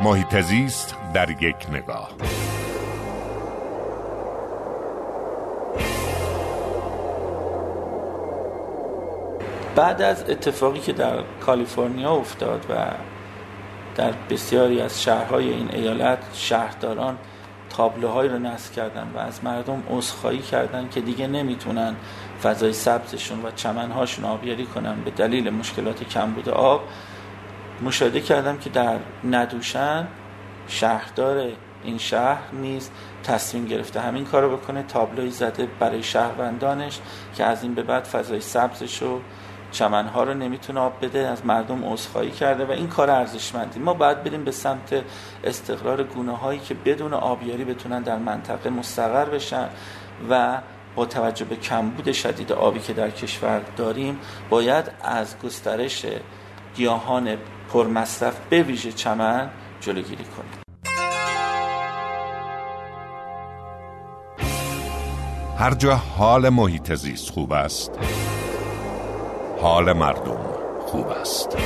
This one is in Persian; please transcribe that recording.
محیط زیست در یک نگاه. بعد از اتفاقی که در کالیفرنیا افتاد و در بسیاری از شهرهای این ایالت شهرداران تابلوهایی رو نصب کردن و از مردم عذرخواهی کردن که دیگه نمی‌تونن فضای سبزشون و چمنهاشون آبیاری کنن به دلیل مشکلات کمبود آب مشاهده کردم که در ندوشن شهردار این شهر نیز تصمیم گرفته همین کار رو بکنه. تابلوی زده برای شهروندانش که از این به بعد فضای سبزش و چمنها رو نمی‌تونه آب بده از مردم عذرخواهی کرده و این کار ارزشمندی. ما باید بریم به سمت استقرار گونه هایی که بدون آبیاری بتونن در منطقه مستقر بشن و با توجه به کمبود شدید آبی که در کشور داریم باید از گسترش گیاهان پرمصرف به ویژه چمن جلوگیری کنیم هر جا حال محیط زیست خوب است حال مردم خوب است.